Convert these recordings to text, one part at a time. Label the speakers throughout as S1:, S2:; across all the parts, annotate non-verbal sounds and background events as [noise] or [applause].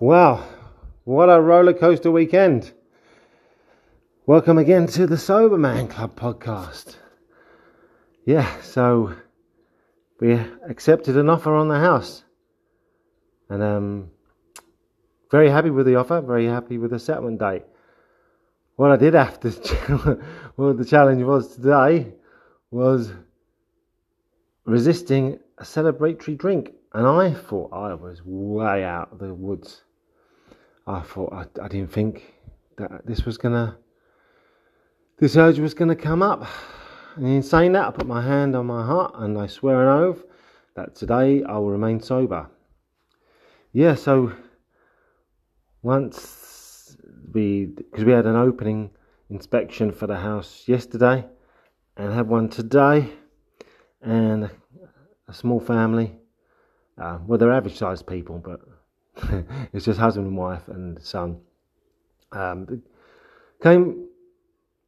S1: Wow, what a roller coaster weekend! Welcome again to the Sober Man Club podcast. Yeah, so we accepted an offer on the house, and um, very happy with the offer. Very happy with the settlement date. What I did to, [laughs] well, the challenge was today was resisting a celebratory drink, and I thought I was way out of the woods. I thought I, I didn't think that this was gonna, this urge was gonna come up. And in saying that, I put my hand on my heart and I swear an oath that today I will remain sober. Yeah, so once we, because we had an opening inspection for the house yesterday and had one today, and a small family. Uh, well, they're average sized people, but [laughs] it's just husband and wife and son. Um, came,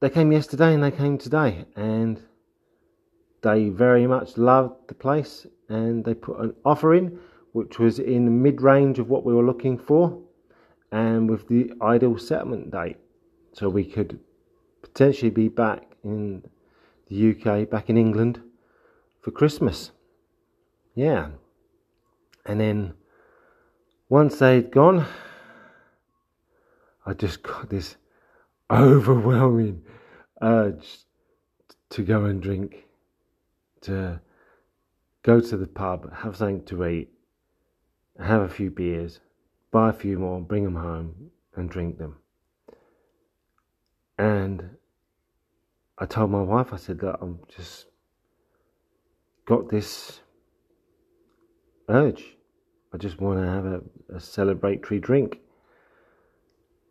S1: they came yesterday and they came today, and they very much loved the place, and they put an offer in, which was in the mid range of what we were looking for, and with the ideal settlement date, so we could potentially be back in the UK, back in England for Christmas. Yeah. And then once they'd gone, I just got this overwhelming urge to go and drink, to go to the pub, have something to eat, have a few beers, buy a few more, bring them home, and drink them. And I told my wife, I said that I'm just got this urge. I just want to have a, a celebratory drink.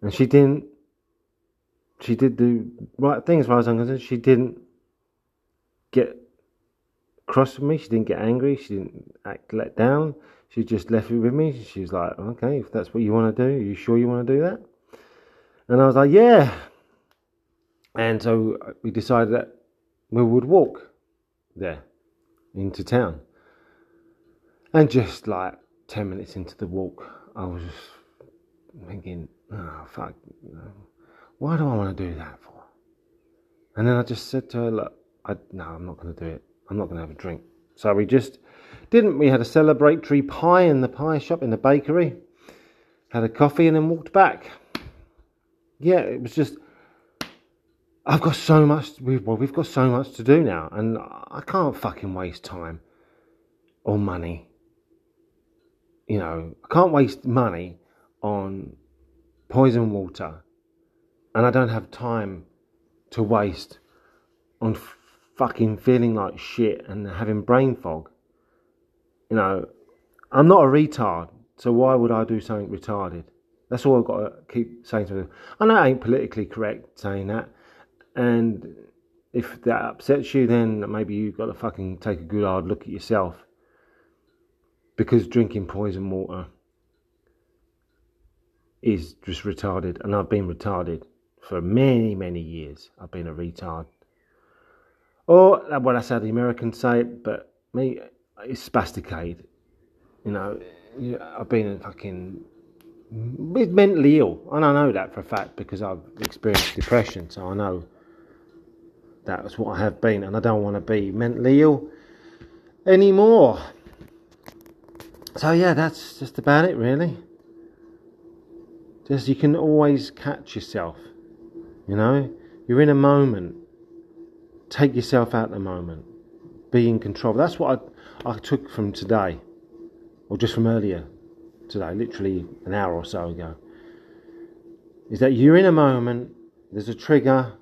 S1: And she didn't, she did the right thing as far as I'm concerned. She didn't get cross with me. She didn't get angry. She didn't act let down. She just left it with me. She was like, okay, if that's what you want to do, are you sure you want to do that? And I was like, yeah. And so uh, we decided that we would walk there into town. And just like 10 minutes into the walk, I was just thinking, oh, fuck, why do I want to do that for? And then I just said to her, look, I, no, I'm not going to do it. I'm not going to have a drink. So we just didn't. We had a celebratory pie in the pie shop, in the bakery, had a coffee, and then walked back. Yeah, it was just. I've got so much. Well, we've got so much to do now, and I can't fucking waste time or money you know, I can't waste money on poison water, and I don't have time to waste on f- fucking feeling like shit and having brain fog. You know, I'm not a retard, so why would I do something retarded? That's all I've got to keep saying to them. I know it ain't politically correct saying that, and if that upsets you, then maybe you've got to fucking take a good hard look at yourself because drinking poison water is just retarded, and I've been retarded for many, many years. I've been a retard. Or, well, that's how the Americans say but me, it's spasticated. You know, I've been fucking mentally ill, and I know that for a fact because I've experienced depression, so I know that's what I have been, and I don't want to be mentally ill anymore so yeah, that's just about it, really. Just you can always catch yourself. You know, you're in a moment. Take yourself out of the moment. Be in control. That's what I, I took from today, or just from earlier today, literally an hour or so ago. Is that you're in a moment. There's a trigger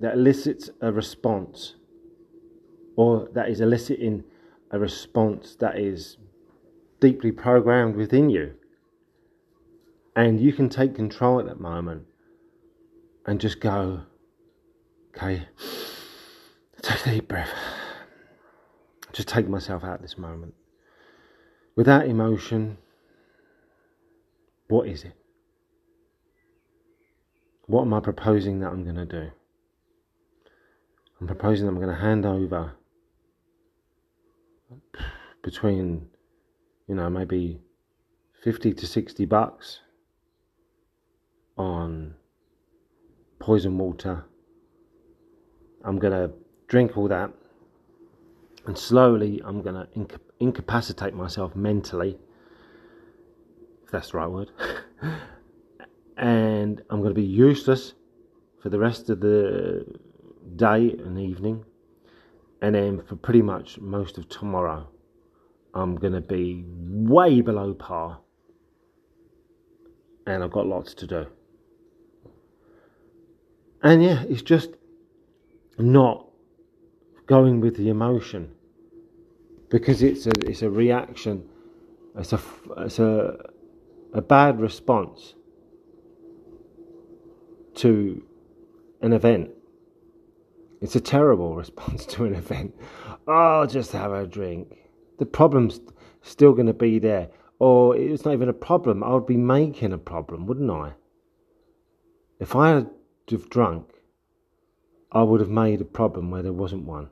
S1: that elicits a response, or that is eliciting a response that is deeply programmed within you. And you can take control at that moment and just go, okay, [sighs] take a deep breath. Just take myself out this moment. Without emotion, what is it? What am I proposing that I'm going to do? I'm proposing that I'm going to hand over [sighs] between you know, maybe 50 to 60 bucks on poison water. I'm going to drink all that and slowly I'm going to inca- incapacitate myself mentally, if that's the right word. [laughs] and I'm going to be useless for the rest of the day and evening. And then for pretty much most of tomorrow, I'm going to be way below par. And I've got lots to do. And yeah, it's just not going with the emotion. Because it's a it's a reaction. It's a it's a a bad response to an event. It's a terrible [laughs] response to an event. Oh just have a drink the problem's still going to be there or it's not even a problem i would be making a problem wouldn't i? If i had have drunk i would have made a problem where there wasn't one.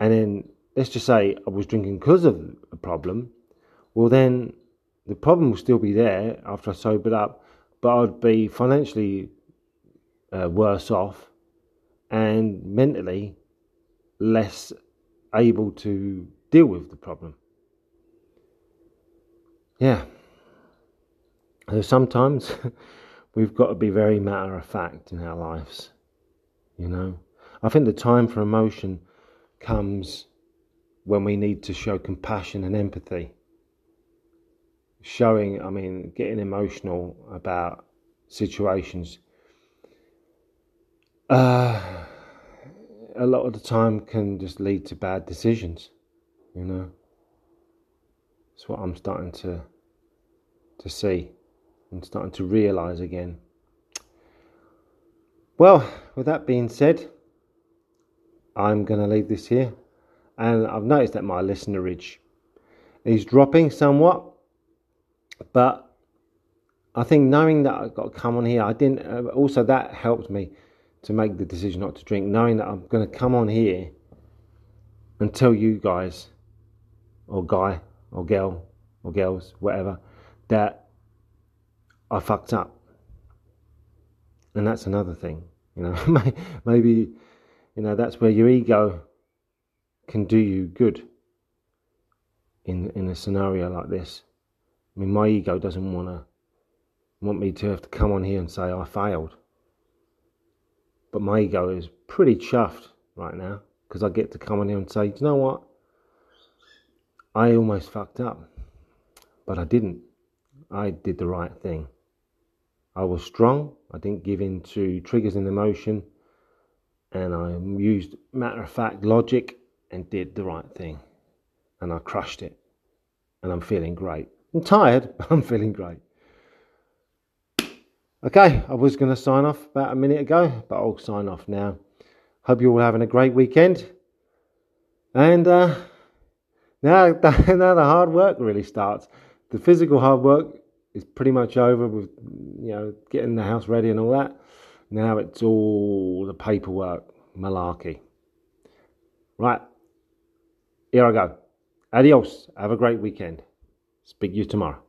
S1: And then let's just say I was drinking because of a problem, well, then the problem will still be there after I sobered up, but I'd be financially uh, worse off and mentally less able to deal with the problem. Yeah. So sometimes [laughs] we've got to be very matter of fact in our lives, you know. I think the time for emotion comes when we need to show compassion and empathy. Showing, I mean, getting emotional about situations. Uh, a lot of the time can just lead to bad decisions, you know. It's what I'm starting to to see. I'm starting to realise again. Well, with that being said, I'm going to leave this here and I've noticed that my listenerage is dropping somewhat. But I think knowing that I've got to come on here, I didn't. Uh, also, that helped me to make the decision not to drink, knowing that I'm going to come on here and tell you guys, or guy, or girl, or girls, whatever, that I fucked up. And that's another thing, you know. [laughs] Maybe, you know, that's where your ego can do you good in in a scenario like this. I mean, my ego doesn't want to want me to have to come on here and say I failed. But my ego is pretty chuffed right now because I get to come on here and say, you know what? I almost fucked up, but I didn't. I did the right thing. I was strong. I didn't give in to triggers and emotion, and I used matter of fact logic and did the right thing. And I crushed it. And I'm feeling great. I'm tired, [laughs] but I'm feeling great. Okay, I was going to sign off about a minute ago, but I'll sign off now. Hope you're all having a great weekend. And uh, now, [laughs] now the hard work really starts. The physical hard work is pretty much over with, you know, getting the house ready and all that. Now it's all the paperwork, malarkey. Right, here I go. Adios. Have a great weekend. Speak to you tomorrow.